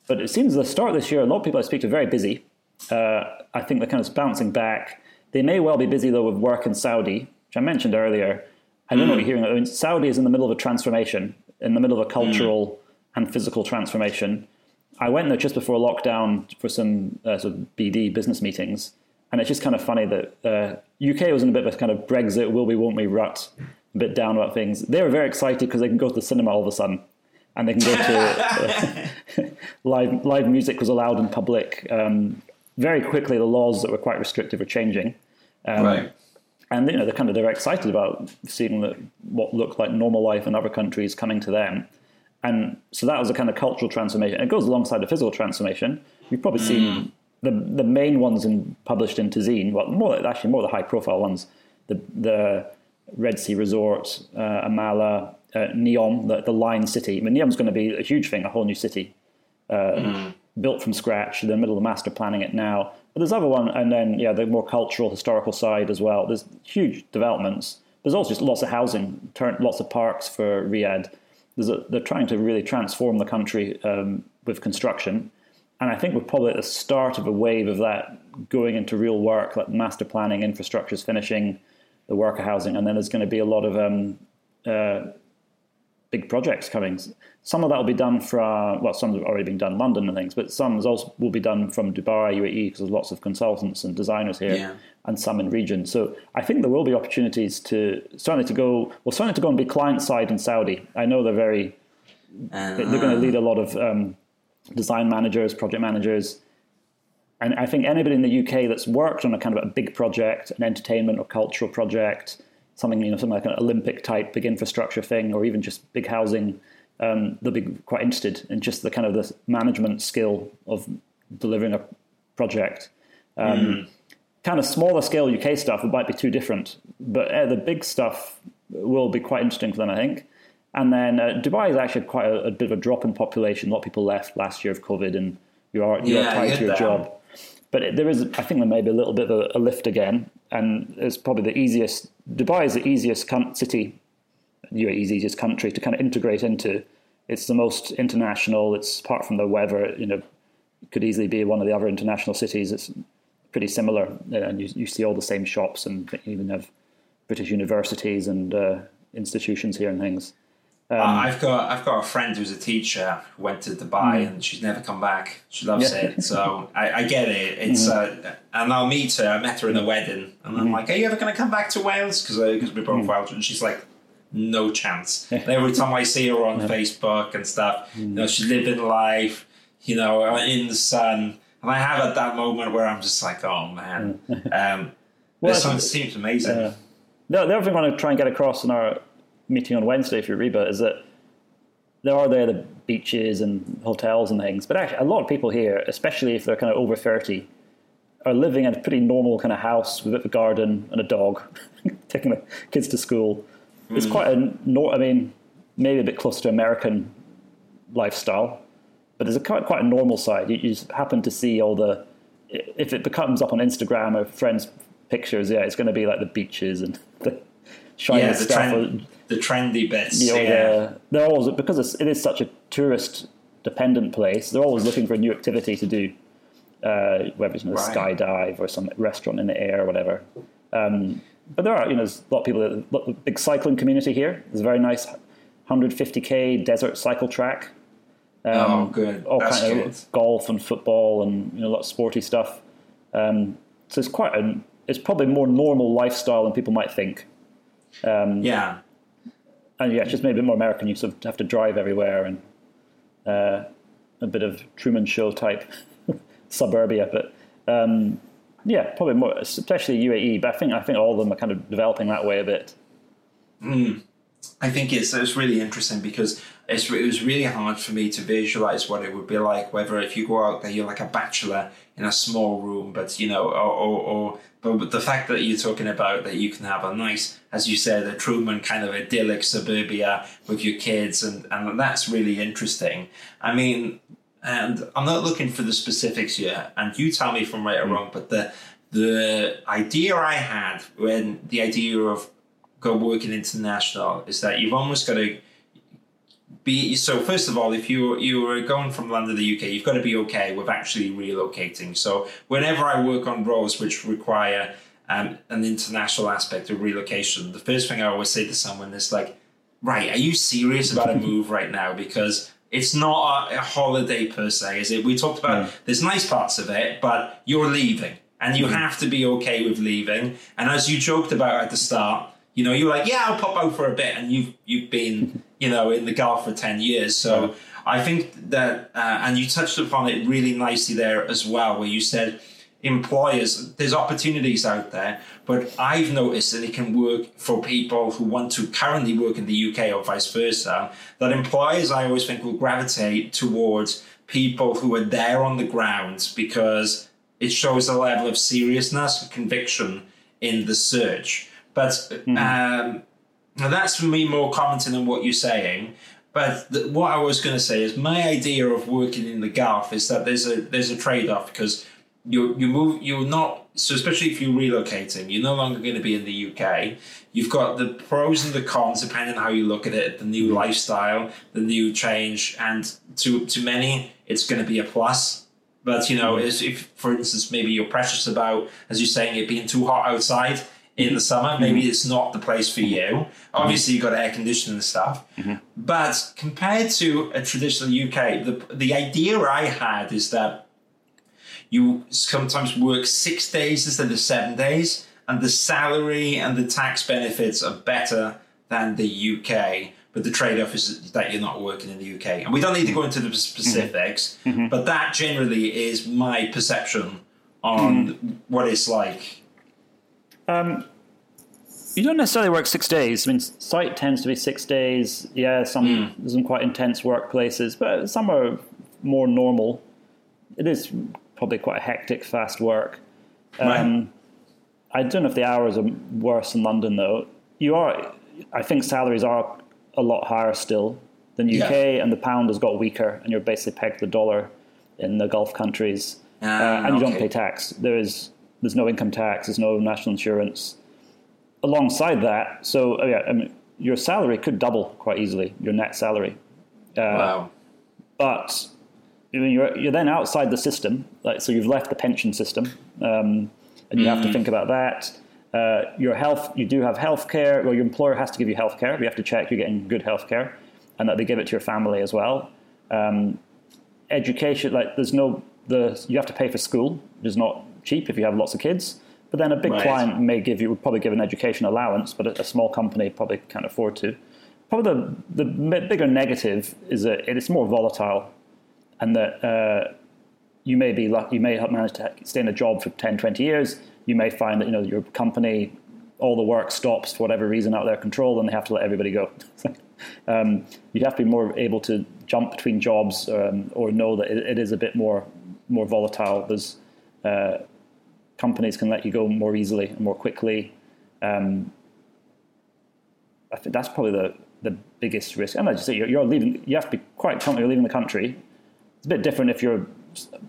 But it seems the start of this year, a lot of people I speak to are very busy uh, I think they're kind of bouncing back. They may well be busy though with work in Saudi, which I mentioned earlier. I don't mm. know what you're hearing. I mean, Saudi is in the middle of a transformation, in the middle of a cultural mm. and physical transformation. I went there just before lockdown for some uh, sort of BD business meetings, and it's just kind of funny that uh, UK was in a bit of a kind of Brexit, will we, won't we rut, a bit down about things. They were very excited because they can go to the cinema all of a sudden and they can go to uh, *laughs* *laughs* live live music was allowed in public. Um, very quickly the laws that were quite restrictive are changing. Um, right. And you know they're kind of they're excited about seeing that what looked like normal life in other countries coming to them, and so that was a kind of cultural transformation. It goes alongside the physical transformation. You've probably mm. seen the the main ones in, published in Dezeen. Well, more actually more the high profile ones. The the Red Sea Resort, uh, AMAALA, uh, Neom, the, the Line City. I mean, Neom's going to be a huge thing, a whole new city. Uh, mm built from scratch. They're in the middle of master planning it now. But there's other one, and then yeah, the more cultural, historical side as well. There's huge developments. There's also just lots of housing, turn, lots of parks for Riyadh. A, they're trying to really transform the country um, with construction, and I think we're probably at the start of a wave of that going into real work, like master planning, infrastructure is finishing, the worker housing, and then there's going to be a lot of um, uh, big projects coming. Some of that will be done from, well, some have already been done in London and things, but some also will be done from Dubai, UAE, because there's lots of consultants and designers here, yeah. and some in region. So I think there will be opportunities to certainly to go, well, certainly to go and be client side in Saudi. I know they're very, uh, they're going to lead a lot of um, design managers, project managers. And I think anybody in the UK that's worked on a kind of a big project, an entertainment or cultural project, something you know, something like an Olympic type big infrastructure thing, or even just big housing um, they'll be quite interested in just the kind of the management skill of delivering a project. Um, mm. Kind of smaller scale UK stuff it might be too different, but uh, the big stuff will be quite interesting for them, I think. And then uh, Dubai is actually quite a, a, bit of a drop in population. A lot of people left last year of COVID, and you are you Yeah, are tied to your that. job. But it, there is, I think, there may be a little bit of a, a lift again, and it's probably the easiest. Dubai is the easiest city, UAE's easiest country to kind of integrate into. It's the most international. It's apart from the weather, you know, could easily be one of the other international cities. It's pretty similar, and you, you see all the same shops, and even have British universities and uh, institutions here and things. Uh, I've got I've got a friend who's a teacher who went to Dubai and she's never come back. She loves. Yeah. it, so I, I get it. It's uh, and I'll meet her. I met her in a wedding, and. I'm like, "Are you ever going to come back to Wales?" Because because we're both Welsh, and she's like, "No chance." *laughs* And every time I see her on Facebook and stuff, you know, she's living life, you know, in the sun. And I have at that moment where I'm just like, "Oh man, *laughs* um, Well, this one seems amazing." Uh, the other thing I want to try and get across in our meeting on Wednesday for RIBA is that there are there the beaches and hotels and things, but actually a lot of people here, especially if they're kind of over 30, are living in a pretty normal kind of house with a garden and a dog, *laughs* taking the kids to school. It's quite a, nor- I mean, maybe a bit closer to American lifestyle, but there's a quite, quite a normal side. You, you just happen to see all the, if it becomes up on Instagram or friends' pictures, yeah, it's going to be like the beaches and *laughs* the shiny yeah, the, stuff. trend, the trendy bits. Yeah. the- they're always because it's, it is such a tourist dependent place. They're always looking for a new activity to do, uh, whether it's you know, Right. skydive or some restaurant in the air or whatever. Um, but there are you know there's a lot of people. That, lot of big cycling community here. There's a very nice 150k desert cycle track. oh, good. All That's kind good. of golf and football and you know a lot of sporty stuff. Um, so it's quite a it's probably more normal lifestyle than people might think. Yeah. And yeah, it's just maybe a bit more American. You sort of have to drive everywhere and uh, a bit of Truman Show type *laughs* suburbia. But um, yeah, probably more, especially UAE. But I think I think all of them are kind of developing that way a bit. I think it's it's really interesting because it's it was really hard for me to visualize what it would be like. Whether if you go out there, you're like a bachelor in a small room, but you know, or or, or but the fact that you're talking about that you can have a nice, as you said, a Truman kind of idyllic suburbia with your kids, and and that's really interesting. I mean, and I'm not looking for the specifics here, and you tell me if I'm right or hmm. wrong, but the the idea I had when the idea of go working international is that you've almost got to be so first of all if you you are going from london to the uk you've got to be okay with actually relocating. So whenever i work on roles which require um, an international aspect of relocation the first thing i always say to someone is like right are you serious about a move right now? Because it's not a, a holiday per se is it? We talked about there's nice parts of it but you're leaving and you have to be okay with leaving. And as you joked about at the start you know, you're like, yeah, I'll pop out for a bit, and you've you've been, you know, in the Gulf for ten years. So I think that, uh, and you touched upon it really nicely there as well, where you said employers, there's opportunities out there, but I've noticed that it can work for people who want to currently work in the UK or vice versa. That employers, I always think, will gravitate towards people who are there on the ground because it shows a level of seriousness, conviction in the search. But um, now that's for me more commenting on what you're saying. But the, what I was going to say is my idea of working in the Gulf is that there's a there's a trade off because you you move you're not so especially if you're relocating you're no longer going to be in the UK. You've got the pros and the cons depending on how you look at it. The new lifestyle, the new change, and to to many it's going to be a plus. But you know, if for instance maybe you're precious about as you're saying it being too hot outside in the summer, maybe mm-hmm. it's not the place for you. Mm-hmm. Obviously, you've got air conditioning and stuff. Mm-hmm. But compared to a traditional UK, the the idea I had is that you sometimes work six days instead of seven days, and the salary and the tax benefits are better than the UK. But the trade off is that you're not working in the UK. And we don't need to go into the specifics, but that generally is my perception on what it's like. You don't necessarily work six days. I mean, site tends to be six days. Yeah, some there's some quite intense workplaces, but some are more normal. It is probably quite hectic, fast work. Right. Um, I don't know if the hours are worse in London though. You are, I think salaries are a lot higher still than UK, Yeah. and the pound has got weaker, and you're basically pegged the dollar in the Gulf countries, Ah, uh, and you don't pay tax. There is there's no income tax, there's no national insurance. Alongside that, so uh, yeah, I mean, your salary could double quite easily, your net salary, wow. but I mean, you're you're then outside the system, like so you've left the pension system, um, and you have to think about that. Uh, your health, you do have health care. Well, your employer has to give you health care. You have to check you're getting good health care, and that they give it to your family as well. Um, education, like there's no the you have to pay for school, is not cheap if you have lots of kids. But then a big Right. client may give you would probably give an education allowance, but a, a small company probably can't afford to. Probably the the bigger negative is that it's more volatile and that uh, you may be lucky, you may have managed to stay in a job for 10, 20 years. You may find that you know your company, all the work stops for whatever reason out of their control, and they have to let everybody go. *laughs* um, you'd have to be more able to jump between jobs um, or know that it, it is a bit more more volatile. There's uh, companies can let you go more easily and more quickly. Um, I think that's probably the the biggest risk. And like you say, you're, you're leaving. You have to be quite confident you're leaving the country. It's a bit different if you're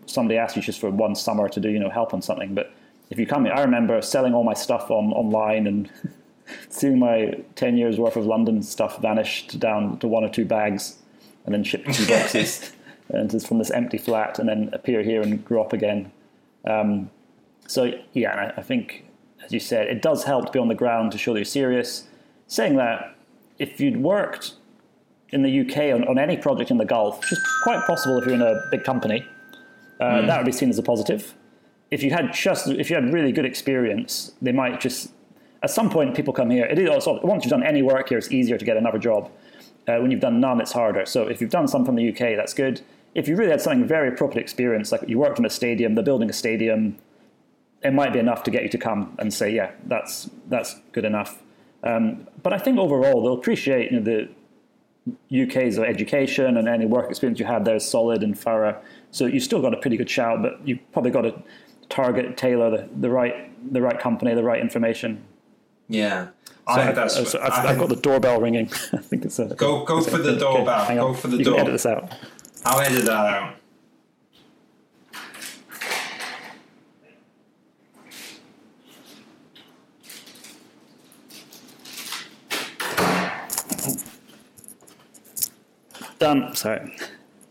somebody asks you just for one summer to do you know help on something. But if you come here, I remember selling all my stuff on online and *laughs* seeing my ten years worth of London stuff vanished down to one or two bags, and then shipped two *laughs* boxes, and it's from this empty flat, and then appear here and grow up again. Um, so yeah, and I, I think as you said, it does help to be on the ground to show that you're serious. Saying that, if you'd worked in the UK on, on any project in the Gulf, which is quite possible if you're in a big company, uh, that would be seen as a positive. If you had just, if you had really good experience, they might just. At some point, people come here. It is also once you've done any work here, it's easier to get another job. Uh, when you've done none, it's harder. So if you've done some from the UK, that's good. If you really had something very appropriate experience, like you worked in a stadium, they're building a stadium, it might be enough to get you to come and say, yeah, that's that's good enough. Um, but I think overall they'll appreciate you know, the UK's education and any work experience you had there is solid and thorough. So you've still got a pretty good shout, but you probably got to target, tailor the, the right the right company, the right information. Yeah. So I think I- that's. so I've, I I've got the doorbell ringing. *laughs* I think it's a Go- go for the doorbell. hang Go on. for the you door. Can edit this out. I'll edit that out. Done. Sorry.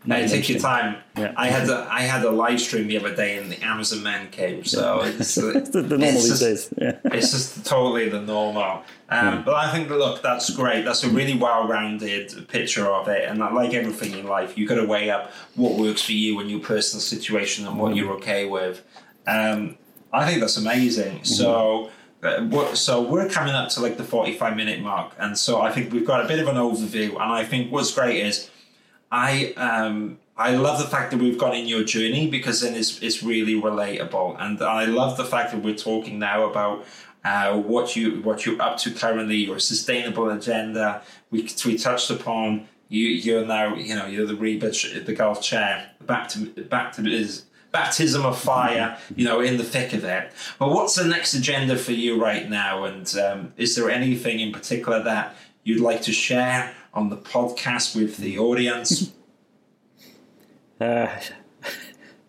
No, take your time. Yeah. I had a I had a live stream the other day in the Amazon Man Cave, so it's, *laughs* It's the, the normal it's these just- days. Yeah. It's just totally the normal. Um, But I think, look, that's great. That's a really well-rounded picture of it. And like everything in life, you've got to weigh up what works for you and your personal situation and what you're okay with. Um, I think that's amazing. So. Uh, what, so we're coming up to like the 45 minute mark and so i think we've got a bit of an overview and i think what's great is I um I love the fact that we've got in your journey because then it's it's really relatable, and I love the fact that we're talking now about uh, what you what you're up to currently, your sustainable agenda. We we touched upon you. You're now you know you're the RIBA the Gulf chair back to back to is baptism of fire. You know in the thick of it. But what's the next agenda for you right now? And um, is there anything in particular that you'd like to share on the podcast with the audience? *laughs* Uh,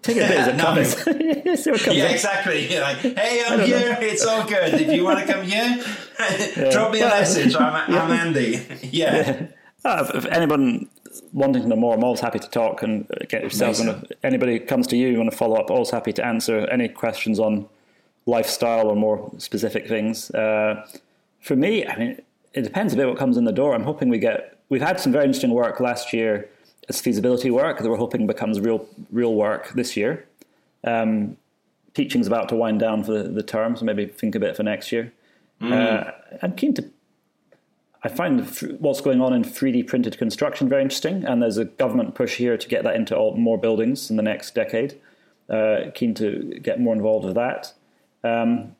take a bit as *laughs* it No. comes. *laughs* See what comes Yeah, exactly. You're like, hey, I'm don't know. here. It's all good. If you want to come here, drop me a message. I'm, I'm Andy. Yeah. Uh, if, if anyone wanting to know more, I'm always happy to talk and uh, get yourself. Amazing. If anybody comes to you, you want to follow up, always happy to answer any questions on lifestyle or more specific things. Uh, for me, I mean, it depends a bit what comes in the door. I'm hoping we get. We've had some very interesting work last year as feasibility work that we're hoping becomes real real work this year. Um, teaching's about to wind down for the, the term, so maybe think a bit for next year. Uh, I'm keen to I find what's going on in 3D printed construction very interesting, and there's a government push here to get that into all, more buildings in the next decade. Uh, keen to get more involved with that. Um,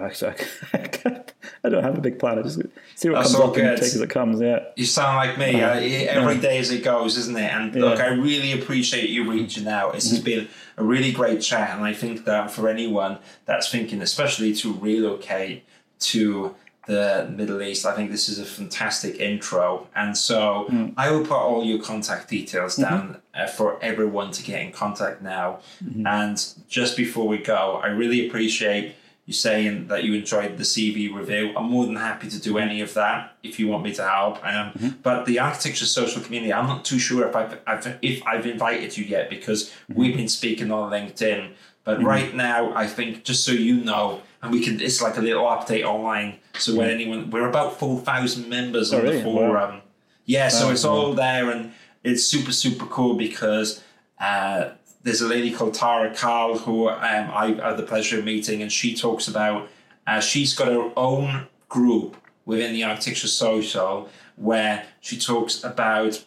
actually, I, *laughs* I don't have a big plan. I just see what That's comes up and take as it comes. Yeah, You sound like me. Uh, every day as it goes, isn't it? And look, I really appreciate you reaching out. This has been a really great chat, and I think that for anyone that's thinking, especially to relocate to the Middle East. I think this is a fantastic intro. And so Mm. I will put all your contact details Mm-hmm. down uh, for everyone to get in contact now. And just before we go, I really appreciate you saying that you enjoyed the CV review. I'm more than happy to do any of that if you want me to help. Um, But the architecture social community, I'm not too sure if I've, I've if I've invited you yet because we've been speaking on LinkedIn. But right now, I think just so you know, and we can, it's like a little update online. So when anyone, we're about four thousand members on really? the Wow. forum. Yeah, so Wow, it's all there, and it's super super cool because uh, there's a lady called Tara Carl who um, I had the pleasure of meeting, and she talks about uh, she's got her own group within the Architecture Social where she talks about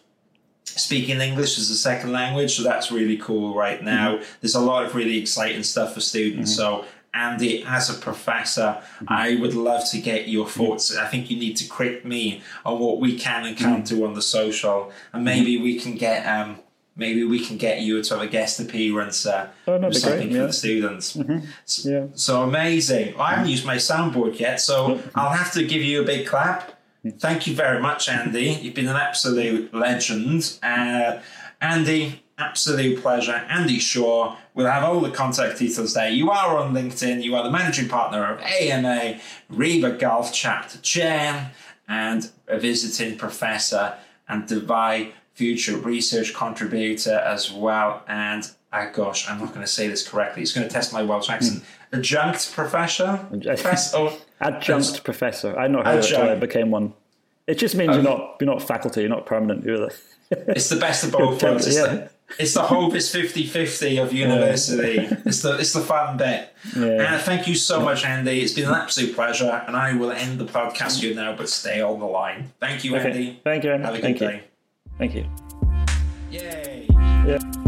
speaking English as a second language. So that's really cool right now. There's a lot of really exciting stuff for students. So Andy, as a professor, I would love to get your thoughts. I think you need to crit me on what we can and can't do on the social, and maybe we can get um, maybe we can get you to have a guest appearance. Uh, Oh, or something great, for the students. S- Yeah. So amazing. I haven't used my soundboard yet, so I'll have to give you a big clap. Thank you very much, Andy. You've been an absolute legend. Uh, Andy, absolute pleasure. Andy Shaw. We'll have all the contact details there. You are on LinkedIn. You are the managing partner of AMA, RIBA Gulf Chapter Chair, and a visiting professor and Dubai Future Research Contributor as well. And ah, gosh, I'm not going to say this correctly. It's going to test my Welsh accent. Adjunct professor? Professor? Oh, *laughs* Adjunct professor. I know how Adjunct. I became one. It just means you're not you're not faculty. You're not permanent. You're the, *laughs* It's the best of both worlds. It's, yeah. the, it's the Hovis 50-50 of university. *laughs* It's the it's the fun bit. Yeah. And thank you so much, Andy. It's been an absolute pleasure. And I will end the podcast here now, but stay on the line. Thank you, okay. Andy. Thank you. Andy. Have a good Thank day. you. Thank you. Yay. Yeah.